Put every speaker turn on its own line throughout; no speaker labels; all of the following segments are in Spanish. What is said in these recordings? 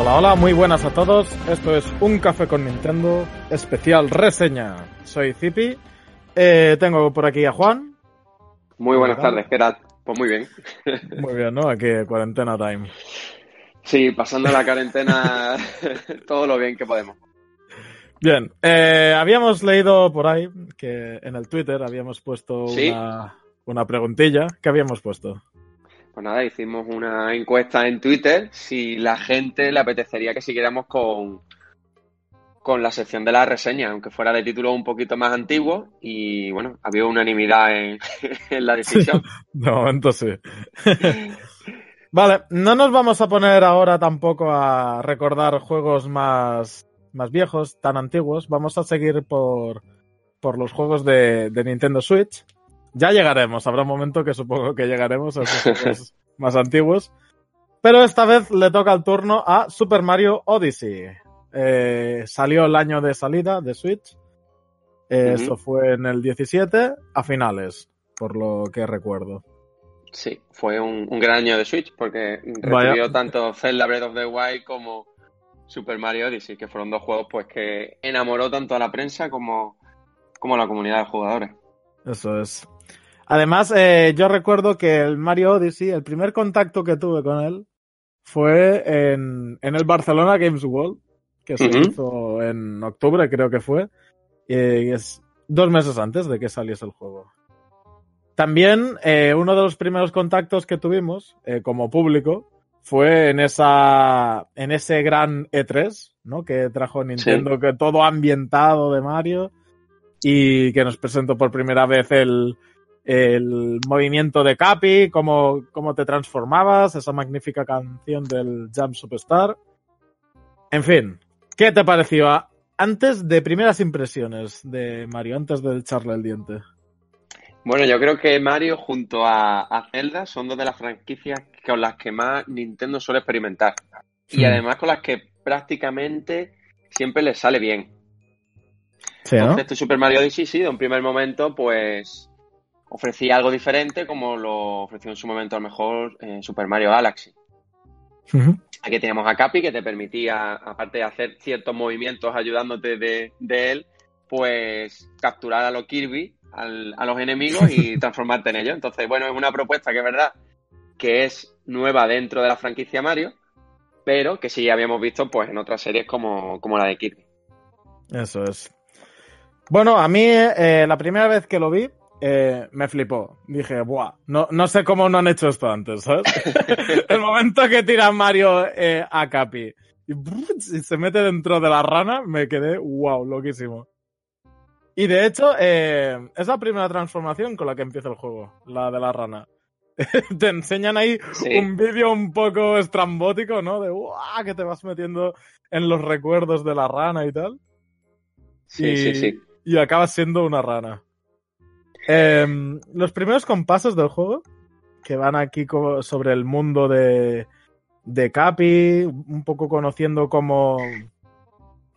Hola, hola, muy buenas a todos. Esto es Un Café con Nintendo, especial reseña. Soy Zipi. Eh, tengo por aquí a Juan.
Muy buenas tardes, ¿qué tal? Pues muy bien.
Muy bien, ¿no? Aquí, cuarentena time.
Sí, pasando la cuarentena todo lo bien que podemos.
Bien, eh, habíamos leído por ahí que en el Twitter habíamos puesto
¿Sí?
una, una preguntilla. ¿Qué habíamos puesto?
Pues nada, hicimos una encuesta en Twitter si la gente le apetecería que siguiéramos con, con la sección de la reseña, aunque fuera de títulos un poquito más antiguos. Y bueno, había unanimidad en, en la decisión.
De momento sí. vale, no nos vamos a poner ahora tampoco a recordar juegos más, más viejos, tan antiguos. Vamos a seguir por, por los juegos de, de Nintendo Switch. Ya llegaremos, habrá un momento que supongo que llegaremos a esos juegos más antiguos. Pero esta vez le toca el turno a Super Mario Odyssey. Eh, salió el año de salida de Switch. Eh. Eso fue en el 17 a finales, por lo que recuerdo.
Sí, fue un, un gran año de Switch porque
Vaya.
recibió tanto Zelda Breath of the Wild como Super Mario Odyssey, que fueron dos juegos pues que enamoró tanto a la prensa como, como a la comunidad de jugadores.
Eso es. Además, eh, yo recuerdo que el Mario Odyssey, el primer contacto que tuve con él fue en, en el Barcelona Games World, que se hizo en octubre, creo que fue. Y es dos meses antes de que saliese el juego. También eh, uno de los primeros contactos que tuvimos eh, como público fue en esa en ese gran E3, ¿no? Que trajo Nintendo, que todo ambientado de Mario y que nos presentó por primera vez el, el movimiento de Capi, cómo, cómo te transformabas, esa magnífica canción del Jump Superstar. En fin, ¿qué te pareció a- antes de primeras impresiones de Mario, antes de echarle el diente?
Bueno, yo creo que Mario junto a, a Zelda son dos de las franquicias con las que más Nintendo suele experimentar. Y
Hmm.
además con las que prácticamente siempre les sale bien.
Sí, ¿no?
Entonces, este Super Mario Odyssey, sí, de un primer momento, pues ofrecía algo diferente como lo ofreció en su momento a lo mejor eh, Super Mario Galaxy. Aquí teníamos a Capi que te permitía, aparte de hacer ciertos movimientos ayudándote de, de él, pues capturar a los Kirby, al- a los enemigos y transformarte en ellos. Entonces, bueno, es una propuesta que es verdad que es nueva dentro de la franquicia Mario, pero que sí habíamos visto pues en otras series como, como la de Kirby.
Eso es. Bueno, a mí eh, la primera vez que lo vi eh, me flipó. Dije, buah, no, no sé cómo no han hecho esto antes, ¿sabes? El momento que tira Mario eh, a Capi y, se mete dentro de la rana, me quedé, wow, loquísimo. Y de hecho, eh, es la primera transformación con la que empieza el juego, la de la rana. te enseñan ahí
Sí.
un vídeo un poco estrambótico, ¿no? De, wow, que te vas metiendo en los recuerdos de la rana y tal
Sí,
y,
sí, sí.
y acabas siendo una rana. Em, los primeros compases del juego, que van aquí sobre el mundo de, de Capi, un poco conociendo cómo,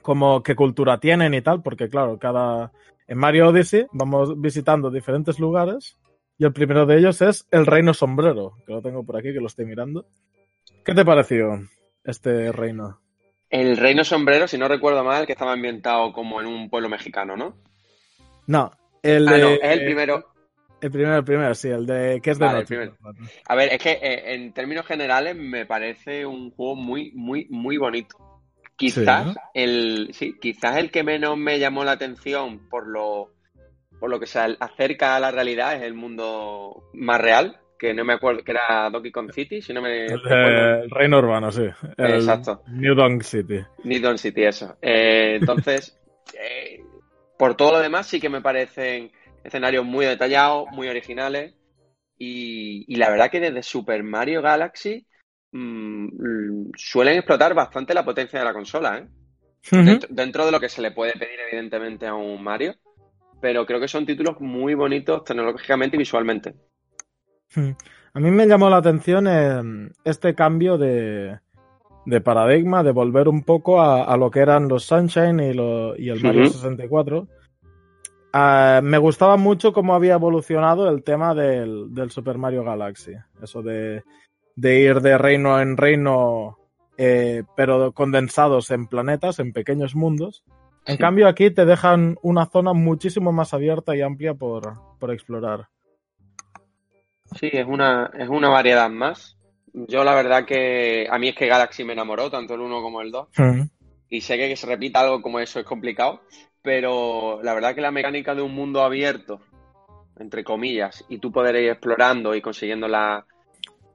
cómo qué cultura tienen y tal, porque claro, cada en Mario Odyssey vamos visitando diferentes lugares y el primero de ellos es el Reino Sombrero, que lo tengo por aquí, que lo estoy mirando. ¿Qué te pareció este reino?
El Reino Sombrero, si no recuerdo mal, que estaba ambientado como en un pueblo mexicano, ¿no?
No, el,
Ah, no, es el primero.
El primero, el primero, sí, el de que es de
Vale, el. A ver, es que eh, en términos generales me parece un juego muy, muy, muy bonito. Quizás
Sí, ¿no?
el, sí, quizás el que menos me llamó la atención por lo, por lo que se acerca a la realidad es el mundo más real, que no me acuerdo, que era Donkey Kong City, si no me
El, el reino urbano, sí. El
Exacto.
New Donk City.
Nidon City, eso. Eh, entonces, eh, por todo lo demás, sí que me parecen escenarios muy detallados, muy originales. Y, y la verdad que desde Super Mario Galaxy mm, suelen explotar bastante la potencia de la consola, ¿eh? Dentro, dentro de lo que se le puede pedir, evidentemente, a un Mario. Pero creo que son títulos muy bonitos tecnológicamente y visualmente.
A mí me llamó la atención eh, este cambio de, de paradigma, de volver un poco a, a lo que eran los Sunshine y, lo- y el Mario
Ujú.
64. Ah, me gustaba mucho cómo había evolucionado el tema del, del Super Mario Galaxy. Eso de, de ir de reino en reino, eh, pero condensados en planetas, en pequeños mundos. En
Sí.
cambio, aquí te dejan una zona muchísimo más abierta y amplia por, por explorar.
Sí, es una, es una variedad más. Yo la verdad que a mí es que Galaxy me enamoró, tanto el 1 como el 2. Y sé que que se repita algo como eso es complicado, pero la verdad que la mecánica de un mundo abierto, entre comillas, y tú poder ir explorando y consiguiendo la-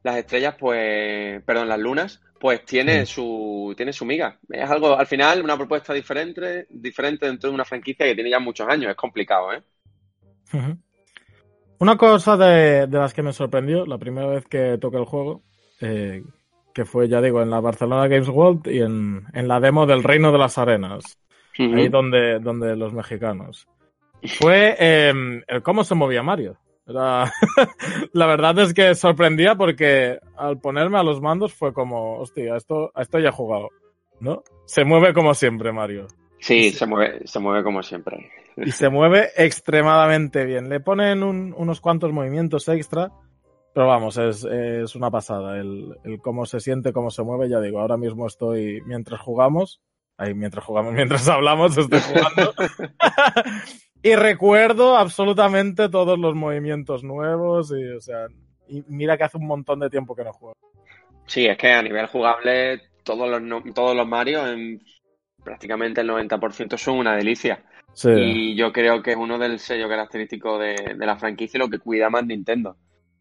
las estrellas, pues, perdón, las lunas, pues tiene su, tiene su miga. Es algo, al final, una propuesta diferente, diferente dentro de una franquicia que tiene ya muchos años. Es complicado, ¿eh?
Una cosa de, de las que me sorprendió la primera vez que toqué el juego, eh, que fue, ya digo, en la Barcelona Games World y en, en la demo del Reino de las Arenas, ahí
Ujú.
donde, donde los mexicanos, fue eh, el cómo se movía Mario. Era- la verdad es que sorprendía porque al ponerme a los mandos fue como, hostia, esto, a esto ya he jugado, ¿no? Se mueve como siempre Mario.
Sí, se mueve, se mueve como siempre.
y se mueve extremadamente bien. Le ponen un- unos cuantos movimientos extra, pero vamos, es, es una pasada. El, el cómo se siente, cómo se mueve, ya digo, ahora mismo estoy, mientras jugamos, ahí mientras jugamos, mientras hablamos, estoy jugando. y recuerdo absolutamente todos los movimientos nuevos y, o sea, y mira que hace un montón de tiempo que no juego.
Sí, es que a nivel jugable todos los, todos los Mario, en prácticamente el 90% son una delicia.
Sí.
Y yo creo que es uno del sello característico de, de la franquicia y lo que cuida más Nintendo.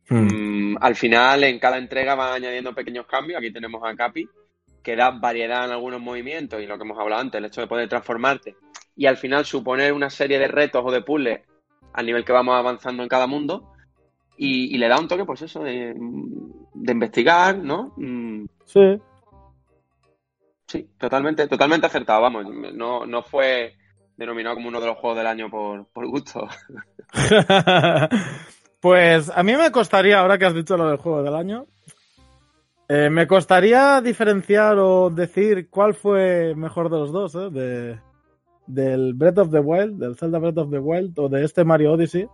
Hmm.
Mm, al final, en cada entrega van añadiendo pequeños cambios. Aquí tenemos a Capi, que da variedad en algunos movimientos y lo que hemos hablado antes, el hecho de poder transformarte. Y al final suponer una serie de retos o de puzzles al nivel que vamos avanzando en cada mundo. Y, y le da un toque, pues eso, de, de investigar, ¿no? Mm,
Sí.
Sí, totalmente, totalmente acertado, vamos. No, no fue denominado como uno de los juegos del año por, por gusto.
pues a mí me costaría, ahora que has dicho lo del juego del año, eh, me costaría diferenciar o decir cuál fue mejor de los dos, ¿eh? De, del Breath of the Wild, del Zelda Breath of the Wild o de este Mario Odyssey.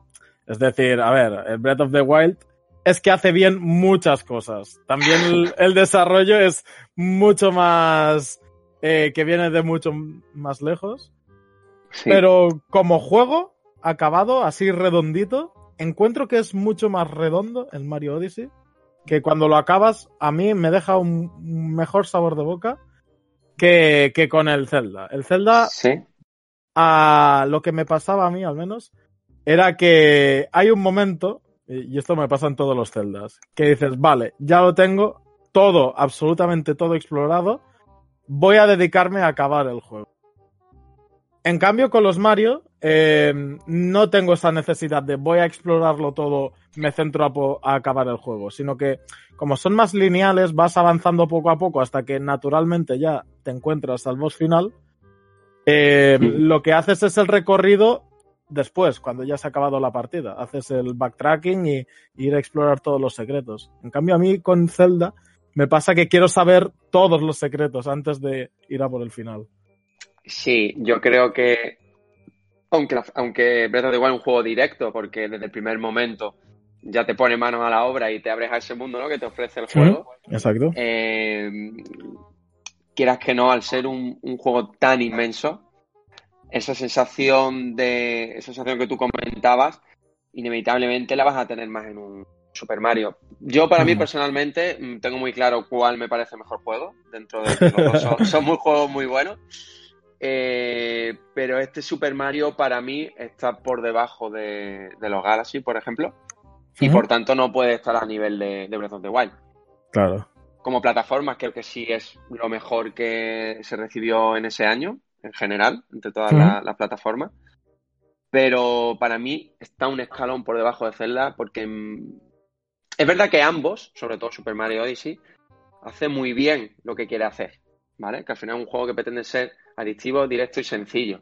Es decir, a ver, el Breath of the Wild es que hace bien muchas cosas. También el, el desarrollo es mucho más... eh, que viene de mucho más lejos.
Sí.
Pero como juego, acabado, así redondito, encuentro que es mucho más redondo el Mario Odyssey. Que cuando lo acabas, a mí me deja un mejor sabor de boca que, que con el Zelda. El Zelda,
Sí,
a lo que me pasaba a mí al menos, era que hay un momento, y y esto me pasa en todos los Zeldas, que dices, vale, ya lo tengo todo, absolutamente todo explorado, voy a dedicarme a acabar el juego. En cambio, con los Mario, eh, no tengo esa necesidad de voy a explorarlo todo, me centro a, po- a acabar el juego, sino que como son más lineales, vas avanzando poco a poco hasta que naturalmente ya te encuentras al boss final. Eh,
Mm.
Lo que haces es el recorrido después, cuando ya se ha acabado la partida. Haces el backtracking y, y ir a explorar todos los secretos. En cambio, a mí con Zelda me pasa que quiero saber todos los secretos antes de ir a por el final.
sí, yo creo que aunque, aunque Breath of the Wild es un juego directo, porque desde el primer momento ya te pone manos a la obra y te abres a ese mundo ¿no? que te ofrece el juego,
Exacto.
eh, quieras que no, al ser un, un juego tan inmenso, esa sensación de esa sensación que tú comentabas inevitablemente la vas a tener más en un Super Mario. Yo, para mí, personalmente, mm, tengo muy claro cuál me parece mejor juego. Dentro de que los dos son, son muy juegos muy buenos. Eh, pero este Super Mario, para mí, está por debajo de, de los Galaxy, por ejemplo. Y por tanto, no puede estar a nivel de, de Breath of the Wild.
Claro.
Como plataforma, creo que sí es lo mejor que se recibió en ese año, en general, entre todas las plataformas. Pero para mí está un escalón por debajo de Zelda porque mm, es verdad que ambos, sobre todo Super Mario Odyssey, hace muy bien lo que quiere hacer, ¿vale? Que al final es un juego que pretende ser adictivo, directo y sencillo.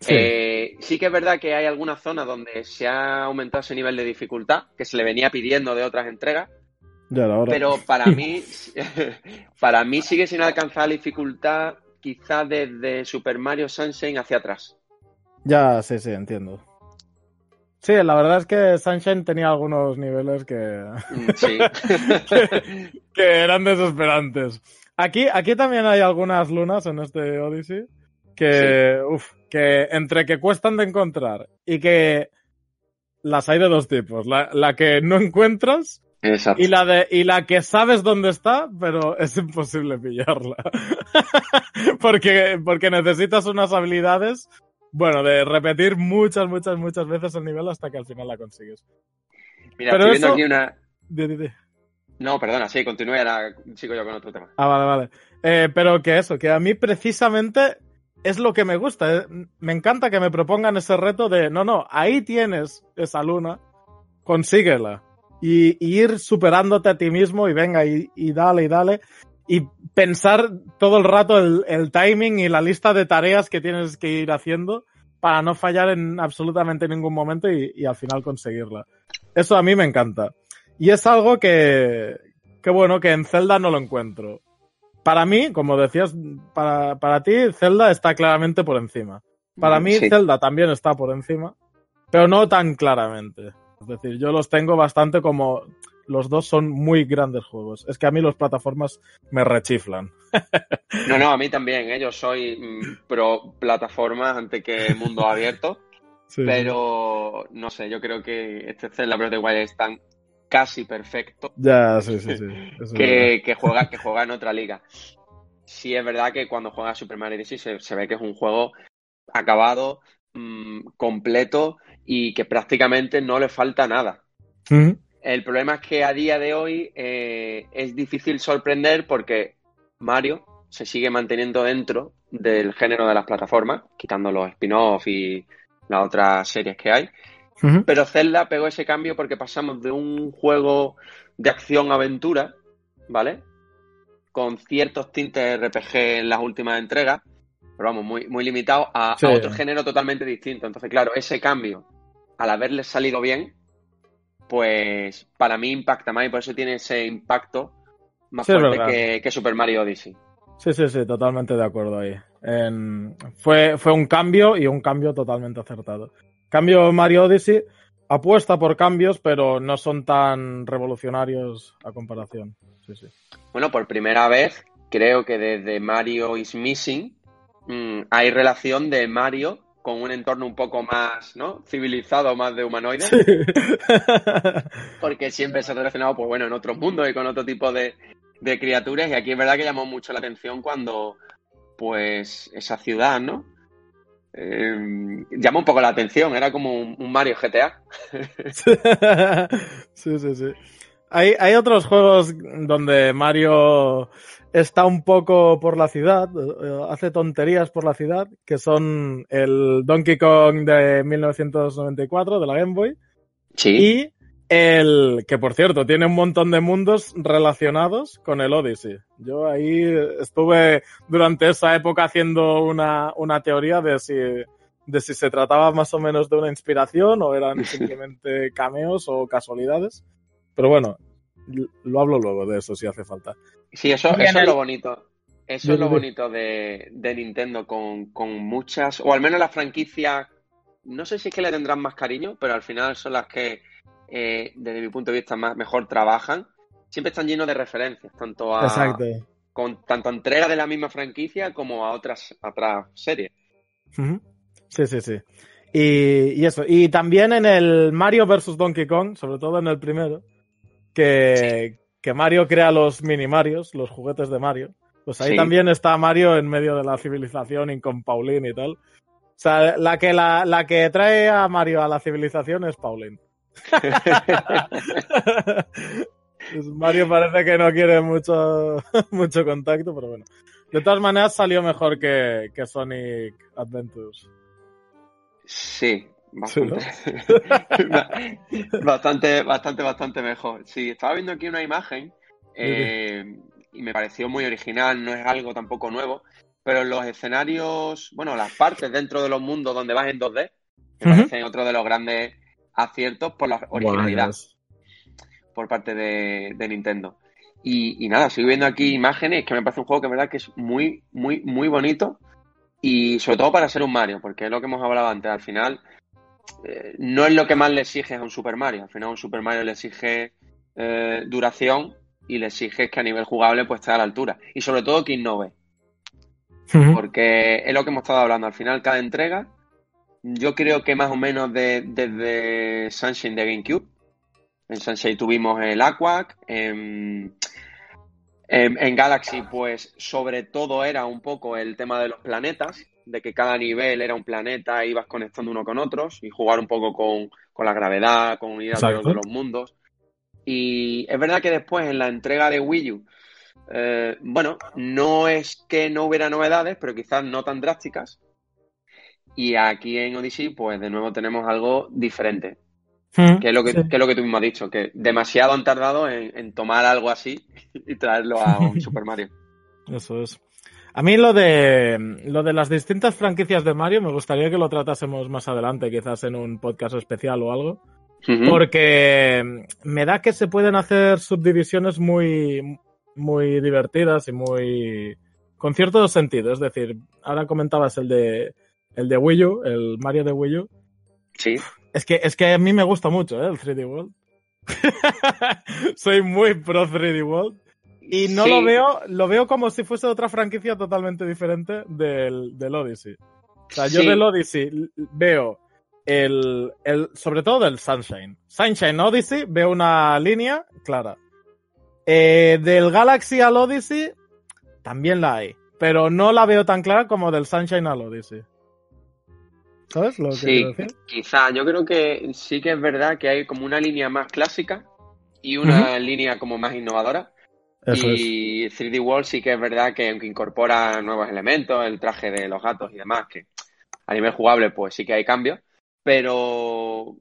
Sí.
Eh, sí que es verdad que hay algunas zonas donde se ha aumentado ese nivel de dificultad que se le venía pidiendo de otras entregas,
Ya hora.
pero para mí, para mí sigue sin alcanzar la dificultad quizás desde Super Mario Sunshine hacia atrás.
Ya, sí, sí, entiendo. Sí, la verdad es que Sunshine tenía algunos niveles que,
Mm, Sí.
que eran desesperantes. Aquí, aquí también hay algunas lunas en este Odyssey que, uf, que entre que cuestan de encontrar y que las hay de dos tipos. La, la que no encuentras
Exacto.
y la, de, y la que sabes dónde está, pero es imposible pillarla. porque, porque necesitas unas habilidades, bueno, de repetir muchas, muchas, muchas veces el nivel hasta que al final la consigues.
Mira,
pero
estoy viendo
eso-
aquí una. No, perdona, sí, continúe, ahora sigo yo con otro tema.
Ah, vale, vale. Eh, pero que eso, que a mí precisamente es lo que me gusta. eh. Me encanta que me propongan ese reto de, no, no, ahí tienes esa luna, consíguela. Y, ir superándote a ti mismo y venga, y, y dale, y dale. Y pensar todo el rato el, el timing y la lista de tareas que tienes que ir haciendo para no fallar en absolutamente ningún momento y, y al final conseguirla. Eso a mí me encanta. Y es algo que, que bueno, que en Zelda no lo encuentro. Para mí, como decías, para, para ti, Zelda está claramente por encima. Para mí,
Sí.
Zelda también está por encima, pero no tan claramente. Es decir, yo los tengo bastante como. Los dos son muy grandes juegos. Es que a mí las plataformas me rechiflan.
No, no, a mí también, ¿eh? yo soy mm, pro plataformas antes que mundo abierto,
Sí,
pero no sé, yo creo que este Zelda Breath of the Wild es tan casi perfecto
Ya, sí, sí, sí.
Que, que juega, que juega en otra liga. Sí es verdad que cuando juega Super Mario Odyssey se, se ve que es un juego acabado, mm, completo y que prácticamente no le falta nada. El problema es que a día de hoy eh, es difícil sorprender porque Mario se sigue manteniendo dentro del género de las plataformas, quitando los spin-off y las otras series que hay. Pero Zelda pegó ese cambio porque pasamos de un juego de acción-aventura, ¿vale? Con ciertos tintes RPG en las últimas entregas, pero vamos, muy, muy limitado a, otro género totalmente distinto. Entonces, claro, ese cambio, al haberle salido bien, pues para mí impacta más y por eso tiene ese impacto más
Sí,
fuerte que, que Super Mario Odyssey.
Sí, sí, sí, totalmente de acuerdo ahí. En- fue, fue un cambio y un cambio totalmente acertado. Cambio Mario Odyssey apuesta por cambios, pero no son tan revolucionarios a comparación. Sí, sí.
Bueno, por primera vez, creo que desde Mario is Missing mm, hay relación de Mario con un entorno un poco más, ¿no? Civilizado, más de humanoide, porque siempre se ha relacionado, pues bueno, en otros mundos y con otro tipo de, de criaturas. Y aquí es verdad que llamó mucho la atención cuando, pues, esa ciudad, ¿no? Eh, llamó un poco la atención, era como un, un Mario GTA.
sí, sí, sí. Hay, hay otros juegos donde Mario está un poco por la ciudad, eh, hace tonterías por la ciudad, que son el Donkey Kong de 1994 de la Game Boy
Sí.
y el que por cierto tiene un montón de mundos relacionados con el Odyssey. Yo ahí estuve durante esa época haciendo una, una teoría de si, de si se trataba más o menos de una inspiración o eran simplemente cameos o casualidades. Pero bueno, lo hablo luego de eso si hace falta.
Sí, eso, es lo bonito. Eso es lo bonito de, de Nintendo con, con muchas, o al menos las franquicias, no sé si es que le tendrán más cariño, pero al final son las que, eh, desde mi punto de vista, más, mejor trabajan. Siempre están llenos de referencias, tanto a,
Exacto.
con tanto a entregas de la misma franquicia como a otras, a otras series.
Sí, sí, sí. Y, y eso. Y también en el Mario vs. Donkey Kong, sobre todo en el primero, que, que Mario crea los mini Marios, los juguetes de Mario. Pues ahí
Sí.
también está Mario en medio de la civilización y con Pauline y tal. O sea, la que, la, la que trae a Mario a la civilización es Pauline. Pues Mario parece que no quiere mucho, mucho contacto, pero bueno. De todas maneras salió mejor que, que Sonic Adventures.
Sí,
Sí, ¿no?
bastante. bastante, bastante, mejor. Sí, estaba viendo aquí una imagen eh, y me pareció muy original, no es algo tampoco nuevo, pero los escenarios, bueno, las partes dentro de los mundos donde vas en 2D, me
Ujú.
parecen otro de los grandes aciertos por la originalidad por parte de, de Nintendo. Y, y nada, sigo viendo aquí imágenes que me parece un juego que verdad que es muy, muy, muy bonito. Y sobre todo para ser un Mario, porque es lo que hemos hablado antes. Al final, eh, no es lo que más le exiges a un Super Mario. Al final, un Super Mario le exige eh, duración y le exiges que a nivel jugable pues esté a la altura. Y sobre todo que innove. Porque es lo que hemos estado hablando. Al final, cada entrega, yo creo que más o menos de- desde Sunshine de GameCube. En Sunshine tuvimos el Aquac. En, en- en Galaxy, pues sobre todo era un poco el tema de los planetas. De que cada nivel era un planeta e ibas conectando uno con otros. Y jugar un poco con, con la gravedad, con ir de los mundos. Y es verdad que después en la entrega de Wii U, eh, bueno, no es que no hubiera novedades, pero quizás no tan drásticas. Y aquí en Odyssey, pues de nuevo tenemos algo diferente,
Ujú.
que es lo que,
Sí.
que es lo que tú mismo has dicho, que demasiado han tardado en, en tomar algo así y traerlo a un Super Mario.
Eso es. A mí lo de lo de las distintas franquicias de Mario me gustaría que lo tratásemos más adelante, quizás en un podcast especial o algo, porque me da que se pueden hacer subdivisiones muy muy divertidas y muy con cierto sentido, es decir, ahora comentabas el de el de Wii U, el Mario de Wii U.
Sí,
Es que es que a mí me gusta mucho, ¿eh? el 3D World. Soy muy pro 3D World. Y no
Sí.
lo veo, lo veo como si fuese otra franquicia totalmente diferente del, del Odyssey. O sea, yo
Sí.
del Odyssey veo el, el, sobre todo del Sunshine. Sunshine Odyssey veo una línea clara. Eh, del Galaxy al Odyssey también la hay, pero no la veo tan clara como del Sunshine al Odyssey. ¿Sabes lo que
Sí,
quiero decir?
quizá. Yo creo que sí que es verdad que hay como una línea más clásica y una línea como más innovadora.
Eso es.
y 3D World sí que es verdad que aunque incorpora nuevos elementos, el traje de los gatos y demás, que a nivel jugable pues sí que hay cambios, pero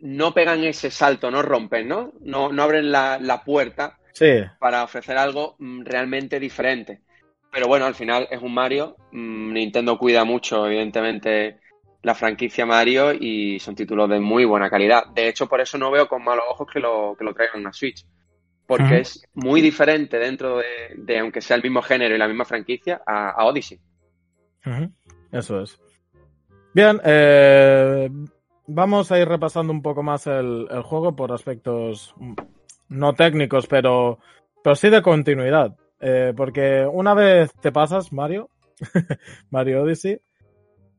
no pegan ese salto, no rompen, ¿no? No, no abren la, la puerta
Sí,
para ofrecer algo mm, realmente diferente. Pero bueno, al final es un Mario. mm, Nintendo cuida mucho, evidentemente, la franquicia Mario y son títulos de muy buena calidad. De hecho, por eso no veo con malos ojos que lo, que lo traigan a una Switch. Porque es muy diferente dentro de, de, aunque sea el mismo género y la misma franquicia, a, a Odyssey.
Eso es. Bien, eh, vamos a ir repasando un poco más el, el juego por aspectos no técnicos, pero, pero sí de continuidad. Eh, porque una vez te pasas, Mario, Mario Odyssey,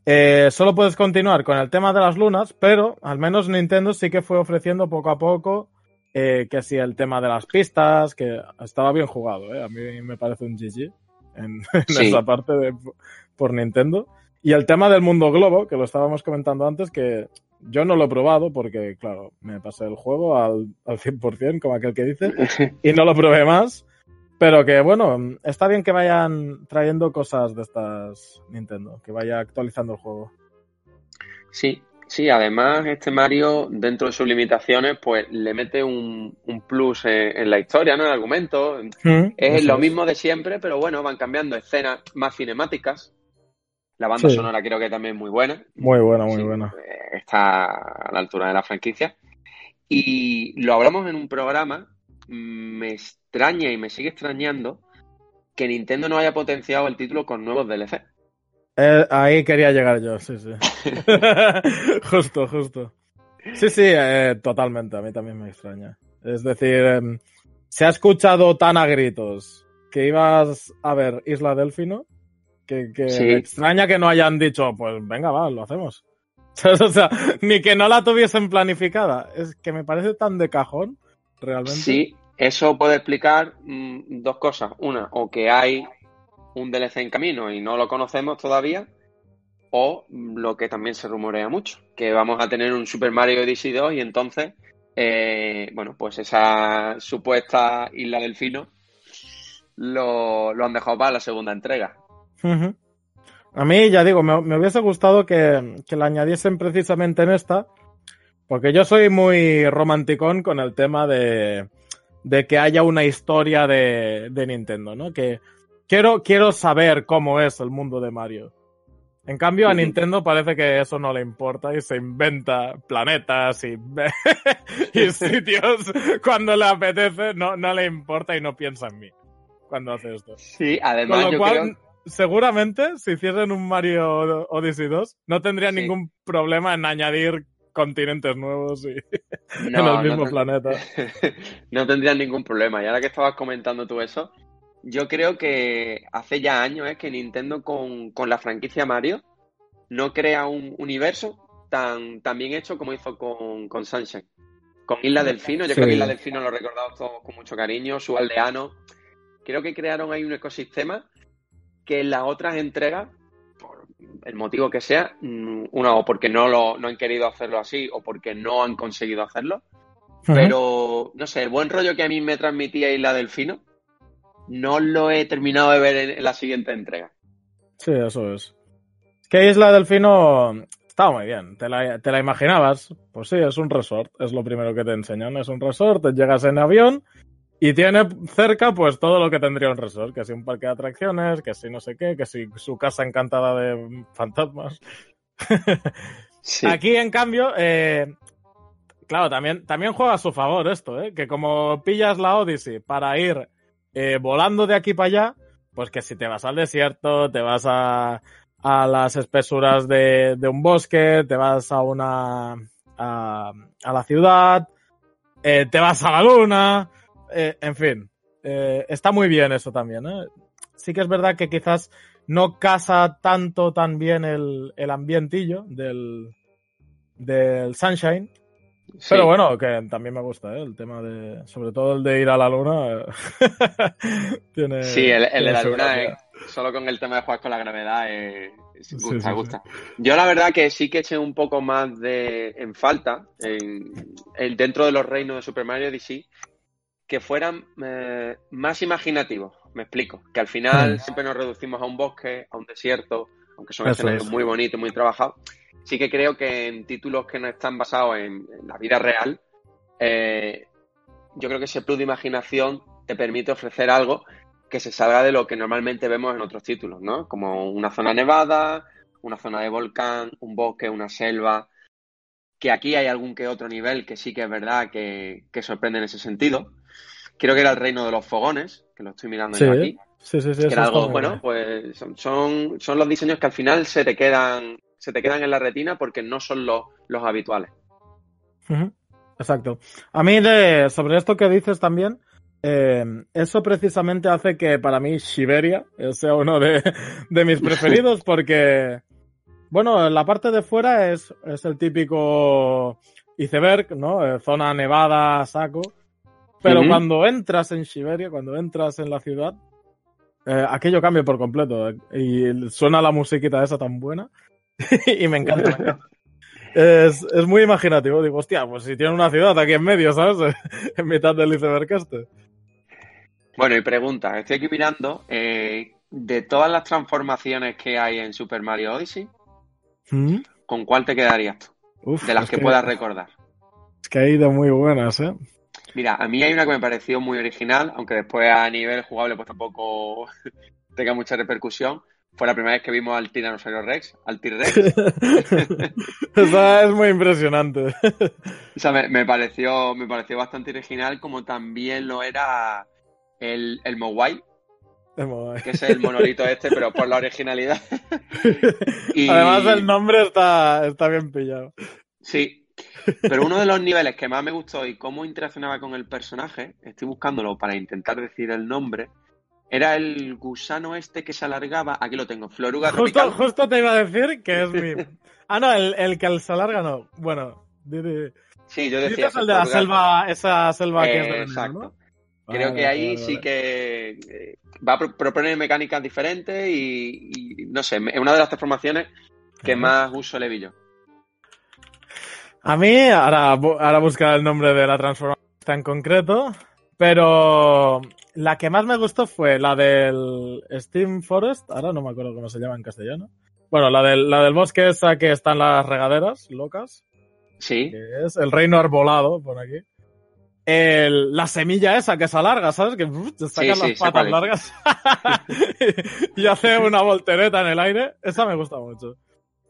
eh, solo puedes continuar con el tema de las lunas, pero al menos Nintendo sí que fue ofreciendo poco a poco eh, que si el tema de las pistas, que estaba bien jugado, eh, a mí me parece un GG en, en
Sí.
esa parte de, por Nintendo. Y el tema del mundo globo, que lo estábamos comentando antes, que yo no lo he probado porque, claro, me pasé el juego al, al 100%, como aquel que dice, y no lo probé más. Pero que, bueno, está bien que vayan trayendo cosas de estas Nintendo, que vaya actualizando el juego.
Sí, sí, además este Mario, dentro de sus limitaciones, pues le mete un, un plus en, en la historia, ¿no? En el argumento. Es
Eso
lo mismo de siempre, pero bueno, van cambiando escenas más cinemáticas. La banda
Sí.
sonora creo que también es muy buena.
Muy buena, muy
Sí,
buena.
eh, Está a la altura de la franquicia. Y lo hablamos en un programa. mm, Me extraña y me sigue extrañando que Nintendo no haya potenciado el título con nuevos DLC.
Eh, ahí quería llegar yo, sí, sí. justo, justo. Sí, sí, eh, totalmente. A mí también me extraña. Es decir, em, se ha escuchado tan a gritos que ibas a ver Isla Delfino que, que
Sí.
me extraña que no hayan dicho, pues venga, va, lo hacemos. O sea, ni que no la tuviesen planificada. Es que me parece tan de cajón, realmente.
Sí, eso puede explicar mm, dos cosas. Una, o que hay un DLC en camino y no lo conocemos todavía, o lo que también se rumorea mucho, que vamos a tener un Super Mario Odyssey 2 y entonces, eh, bueno, pues esa supuesta isla delfino lo, lo han dejado para la segunda entrega.
A mí, ya digo, me, me hubiese gustado que, que, la añadiesen precisamente en esta, porque yo soy muy romanticón con el tema de, de que haya una historia de, de Nintendo, ¿no? Que quiero, quiero saber cómo es el mundo de Mario. En cambio, a Nintendo parece que eso no le importa y se inventa planetas y, y sitios cuando le apetece, no, no le importa y no piensa en mí cuando hace esto.
Sí, además
Con lo
yo
cual,
creo...
seguramente, si hiciesen un Mario Odyssey 2, no tendría
Sí.
ningún problema en añadir continentes nuevos y
No,
en
no
el mismo
ten-
planeta.
no tendrían ningún problema. Y ahora que estabas comentando tú eso, yo creo que hace ya años es que Nintendo con, con la franquicia Mario no crea un universo tan, tan bien hecho como hizo con, con Sunshine. Con Isla Delfino, yo
Sí.
creo que Isla Delfino lo recordamos todos con mucho cariño, su aldeano. Creo que crearon ahí un ecosistema que en las otras entregas, el motivo que sea, mm, una o porque no, lo, no han querido hacerlo así o porque no han conseguido hacerlo, pero, no sé, el buen rollo que a mí me transmitía Isla Delfino, no lo he terminado de ver en, en la siguiente entrega.
Sí, eso es. Es que Isla Delfino estaba muy bien. ¿Te la, te la imaginabas? Pues sí, es un resort. Es lo primero que te enseñan. Es un resort, te llegas en avión y tiene cerca pues todo lo que tendría un resort. Que si un parque de atracciones, que si no sé qué, que si su casa encantada de fantasmas.
Sí.
Aquí, en cambio, eh, claro, también, también juega a su favor esto, ¿eh? Que como pillas la Odyssey para ir eh, volando de aquí para allá, pues que si te vas al desierto, te vas a, a las espesuras de, de un bosque, te vas a una. a, a la ciudad, eh, te vas a la luna, eh, en fin. eh, está muy bien eso también, ¿eh? Sí que es verdad que quizás no casa tanto tan bien el, el ambientillo del, del Sunshine.
Sí.
Pero bueno, que también me gusta, ¿eh? El tema de. Sobre todo el de ir a la luna. tiene.
Sí, el, el
tiene
de la luna, eh, solo con el tema de jugar con la gravedad, eh,
Sí,
gusta,
sí,
gusta. Yo la verdad que sí que eché un poco más de en falta en, en- dentro de los reinos de Super Mario DC que fueran eh, más imaginativos. Me explico. Que al final siempre nos reducimos a un bosque, a un desierto, aunque son escenarios
es.
muy bonitos, muy trabajados. Sí que creo que en títulos que no están basados en, en la vida real, eh, yo creo que ese plus de imaginación te permite ofrecer algo que se salga de lo que normalmente vemos en otros títulos, ¿no? Como una zona nevada, una zona de volcán, un bosque, una selva. Que aquí hay algún que otro nivel que sí que es verdad que, que sorprende en ese sentido. Creo que era el reino de los fogones, que lo estoy mirando
Sí,
yo aquí.
sí, sí, sí.
Que era algo, bueno, pues son, son, son los diseños que al final se te quedan, se te quedan en la retina porque no son los, los habituales.
Exacto. A mí, de, sobre esto que dices también, eh, eso precisamente hace que para mí Siberia sea uno de, de mis preferidos porque, bueno, la parte de fuera es, es el típico iceberg, ¿no? Eh, zona nevada, saco. Pero cuando entras en Siberia, cuando entras en la ciudad, eh, aquello cambia por completo. Y suena la musiquita esa tan buena. y me encanta. Es, es muy imaginativo. Digo, hostia, pues si tiene una ciudad aquí en medio, ¿sabes? en mitad del iceberg este.
Bueno, y pregunta, estoy aquí mirando, eh, de todas las transformaciones que hay en Super Mario Odyssey,
¿Mm?
¿con cuál te quedarías tú?
Uf,
De las
es
que puedas recordar.
Es que hay de muy buenas, ¿eh?
Mira, a mí hay una que me pareció muy original, aunque después a nivel jugable pues tampoco tenga mucha repercusión. Fue la primera vez que vimos al Tiranosaurio Rex, al T-Rex.
Esa es muy impresionante.
O sea, me, me pareció, me pareció bastante original, como también lo era el, el Mogwai, que es el monolito este, pero por la originalidad. Y-
Además, el nombre está, está bien pillado.
Sí, pero uno de los niveles que más me gustó y cómo interaccionaba con el personaje, estoy buscándolo para intentar decir el nombre, Era el gusano este que se alargaba. Aquí lo tengo, Floruga
Justo,
tropical.
justo te iba a decir que es mi. Ah, no, el, el que se alarga no. Bueno, di-
Sí, yo decía.
dices el de la selva, esa selva que es de veneno,
exacto.
¿no?
Creo
Vale,
que ahí
vale,
sí
vale.
que eh, va a pro- proponer mecánicas diferentes y, y, no sé, es una de las transformaciones que
Ajá.
más uso le vi yo.
A mí, ahora, ahora buscar el nombre de la transformación en concreto, pero la que más me gustó fue la del Steam Forest, ahora no me acuerdo cómo se llama en castellano. Bueno, la del, la del bosque esa que están las regaderas locas,
Sí,
que es el reino arbolado, por aquí. El- la semilla esa que se alarga, ¿sabes? Que te sacan
Sí, sí,
las patas largas y hace una voltereta en el aire. Esa me gusta mucho.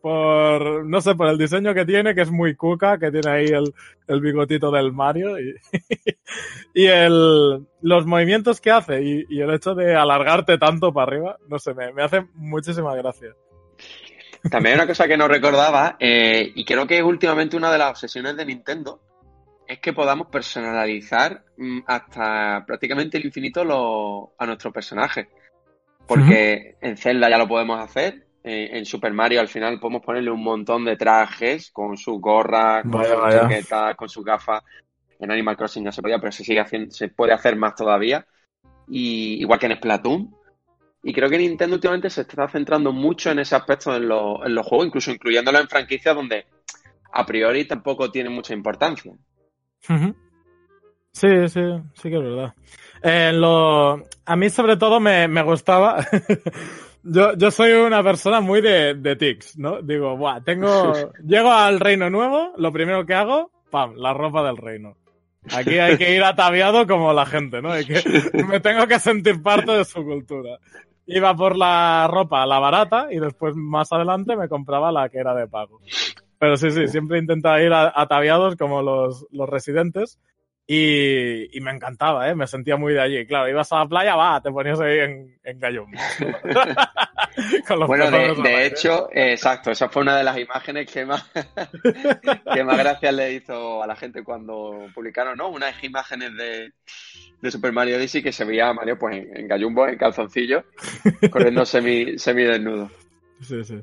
Por, no sé, por el diseño que tiene, que es muy cuca, que tiene ahí el, el bigotito del Mario y, y el, los movimientos que hace y, y el hecho de alargarte tanto para arriba, no sé, me, me hace muchísima gracia.
También hay una cosa que no recordaba, eh, y creo que es últimamente una de las obsesiones de Nintendo, es que podamos personalizar mm, hasta prácticamente el infinito lo- a nuestros personajes. Porque en Zelda ya lo podemos hacer, eh, en Super Mario al final podemos ponerle un montón de trajes con sus gorras, con
Vaya,
sus
vaya.
chaquetas, con sus gafas. En Animal Crossing ya se podía, pero se sigue haciendo, se puede hacer más todavía. Y igual que en Splatoon. Y creo que Nintendo últimamente se está centrando mucho en ese aspecto en, los- en los juegos, incluso incluyéndolo en franquicias donde a priori tampoco tiene mucha importancia.
Sí, sí, sí que es verdad. Eh, lo, a mí sobre todo me, me gustaba. yo, yo soy una persona muy de, de tics, ¿no? Digo, buah, tengo, llego al reino nuevo, lo primero que hago, pam, la ropa del reino. Aquí hay que ir ataviado como la gente, ¿no? Hay que, me tengo que sentir parte de su cultura. Iba por la ropa, la barata, y después más adelante me compraba la que era de pago. Pero sí, sí, siempre intentaba ir ataviados como los, los residentes. Y, y me encantaba, ¿eh? Me sentía muy de allí. Claro, ibas a la playa, va, te ponías ahí en, en. Con los
Bueno, de, hecho, eh, exacto, esa fue una de las imágenes que más, que más gracias le hizo a la gente cuando publicaron, ¿no? Unas imágenes de, de Super Mario Odyssey que se veía a Mario pues en, en gallumbo, en calzoncillo, corriendo semi, semidesnudo.
Sí, sí.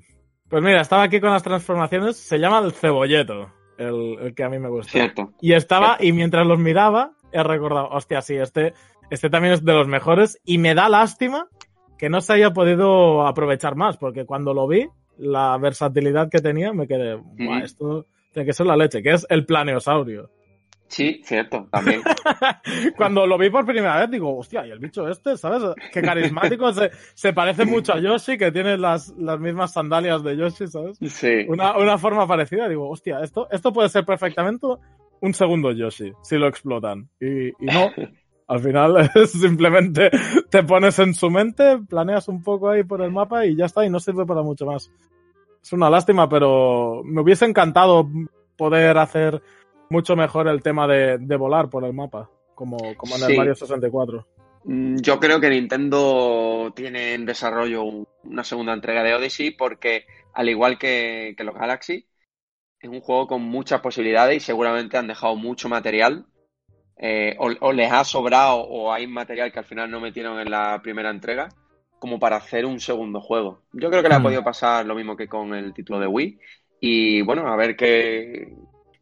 Pues mira, estaba aquí con las transformaciones. Se llama el cebolleto, el, el que a mí me gusta.
Cierto.
Y estaba, y mientras los miraba, he recordado, hostia, sí, este, este también es de los mejores. Y me da lástima que no se haya podido aprovechar más, porque cuando lo vi, la versatilidad que tenía, me quedé, "Buah,
Ujú.
esto tiene que ser la leche, que es el planeosaurio.
Sí, cierto, también.
Cuando lo vi por primera vez, digo, hostia, y el bicho este, ¿sabes? Qué carismático, se, se parece mucho a Yoshi, que tiene las, las mismas sandalias de Yoshi, ¿sabes?
Sí.
Una, una forma parecida, digo, hostia, esto, esto puede ser perfectamente un segundo Yoshi, si lo explotan. Y, y no, al final es simplemente te pones en su mente, planeas un poco ahí por el mapa y ya está, y no sirve para mucho más. Es una lástima, pero me hubiese encantado poder hacer mucho mejor el tema de, de volar por el mapa, como, como en el. Mario 64.
Mm, Yo creo que Nintendo tiene en desarrollo un- una segunda entrega de Odyssey porque, al igual que, que los Galaxy, es un juego con muchas posibilidades y seguramente han dejado mucho material. eh, o, o les ha sobrado o hay material que al final no metieron en la primera entrega como para hacer un segundo juego. Yo creo que le ha
Hmm.
podido pasar lo mismo que con el título de Wii. Y bueno, a ver qué,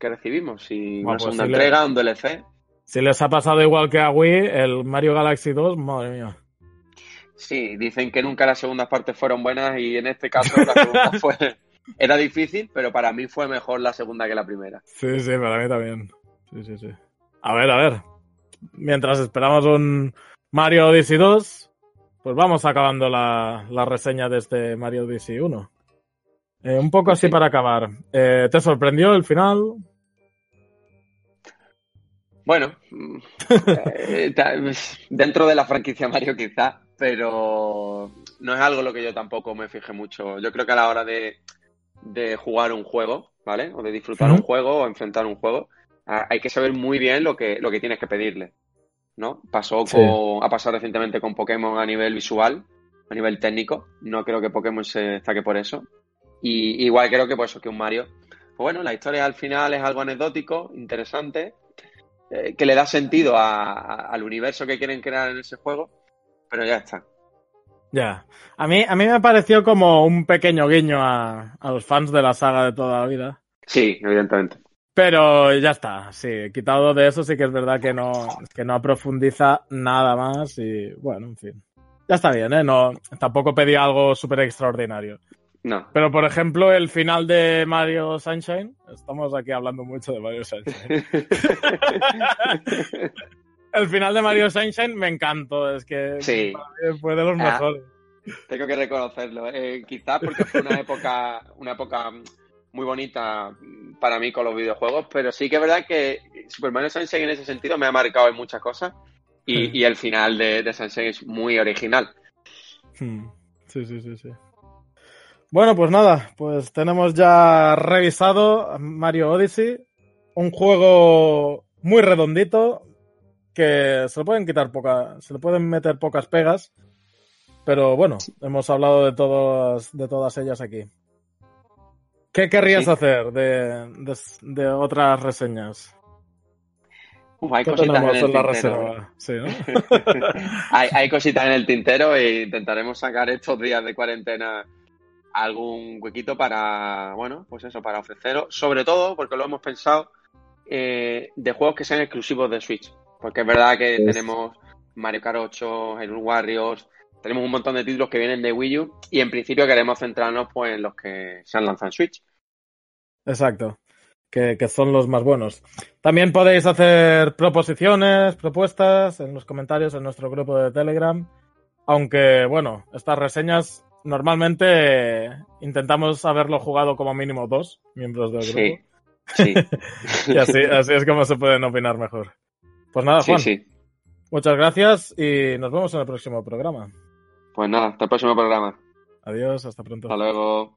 qué recibimos. Si
Bueno,
una
pues
segunda
si le-
entrega, un DLC.
Si les ha pasado igual que a Wii, el Mario Galaxy 2, madre mía.
Sí, dicen que nunca las segundas partes fueron buenas y en este caso la segunda fue... Era difícil, pero para mí fue mejor la segunda que la primera.
Sí, sí, para mí también. Sí, sí, sí. A ver, a ver. Mientras esperamos un Mario Odyssey 2, pues vamos acabando la, la reseña de este Mario Odyssey 1. Eh, un poco así
Sí.
para acabar. Eh, ¿Te sorprendió el final?
Bueno, eh, dentro de la franquicia Mario quizá, pero no es algo lo que yo tampoco me fije mucho. Yo creo que a la hora de, de jugar un juego, ¿vale? O de disfrutar un juego o enfrentar un juego, hay que saber muy bien lo que, lo que tienes que pedirle, ¿no? Pasó
Sí.
con, ha pasado recientemente con Pokémon a nivel visual, a nivel técnico. No creo que Pokémon se destaque por eso. Y igual creo que pues eso, que un Mario. Pues bueno, la historia al final es algo anecdótico, interesante, eh, que le da sentido a- a- al universo que quieren crear en ese juego. pero ya está.
Ya. A mí, a mí me pareció como un pequeño guiño a, a los fans de la saga de toda la vida.
Sí, evidentemente.
Pero ya está, sí, quitado de eso sí que es verdad que no, que no profundiza nada más y bueno, en fin. Ya está bien, ¿eh? No, tampoco pedí algo súper extraordinario.
No.
Pero por ejemplo, el final de Mario Sunshine, estamos aquí hablando mucho de Mario Sunshine. el final de Mario Sunshine me encantó, es que
Sí.
fue de los
Ah.
mejores.
Tengo que reconocerlo. Eh, quizás porque fue una época, una época muy bonita para mí con los videojuegos, pero sí que es verdad que Super Mario Sunshine en ese sentido me ha marcado en muchas cosas y, y el final de, de Sunshine es muy original.
Hmm. Sí, sí, sí, sí. Bueno, pues nada, pues tenemos ya revisado Mario Odyssey, un juego muy redondito que se le pueden quitar poca, se le pueden meter pocas pegas, pero bueno, hemos hablado de todas, de todas ellas aquí. ¿Qué querrías
Sí.
hacer de, de, de otras reseñas?
Uf, hay
¿Qué
cositas en el
en la
tintero.
reserva? Sí, ¿no?
hay, hay cositas en el tintero e intentaremos sacar estos días de cuarentena algún huequito para, bueno, pues eso, para ofreceros, sobre todo porque lo hemos pensado, eh, de juegos que sean exclusivos de Switch. Porque es verdad que tenemos Mario Kart 8, Hyrule Warriors, tenemos un montón de títulos que vienen de Wii U y en principio queremos centrarnos pues en los que se han lanzado en Switch.
Exacto. Que, que son los más buenos. También podéis hacer proposiciones, propuestas en los comentarios en nuestro grupo de Telegram. Aunque, bueno, estas reseñas normalmente intentamos haberlo jugado como mínimo dos miembros del
Sí,
grupo.
sí,
Y así, así es como se pueden opinar mejor. Pues nada,
sí,
Juan,
sí.
muchas gracias y nos vemos en el próximo programa.
Pues nada, hasta el próximo programa.
Adiós, hasta pronto.
Hasta luego.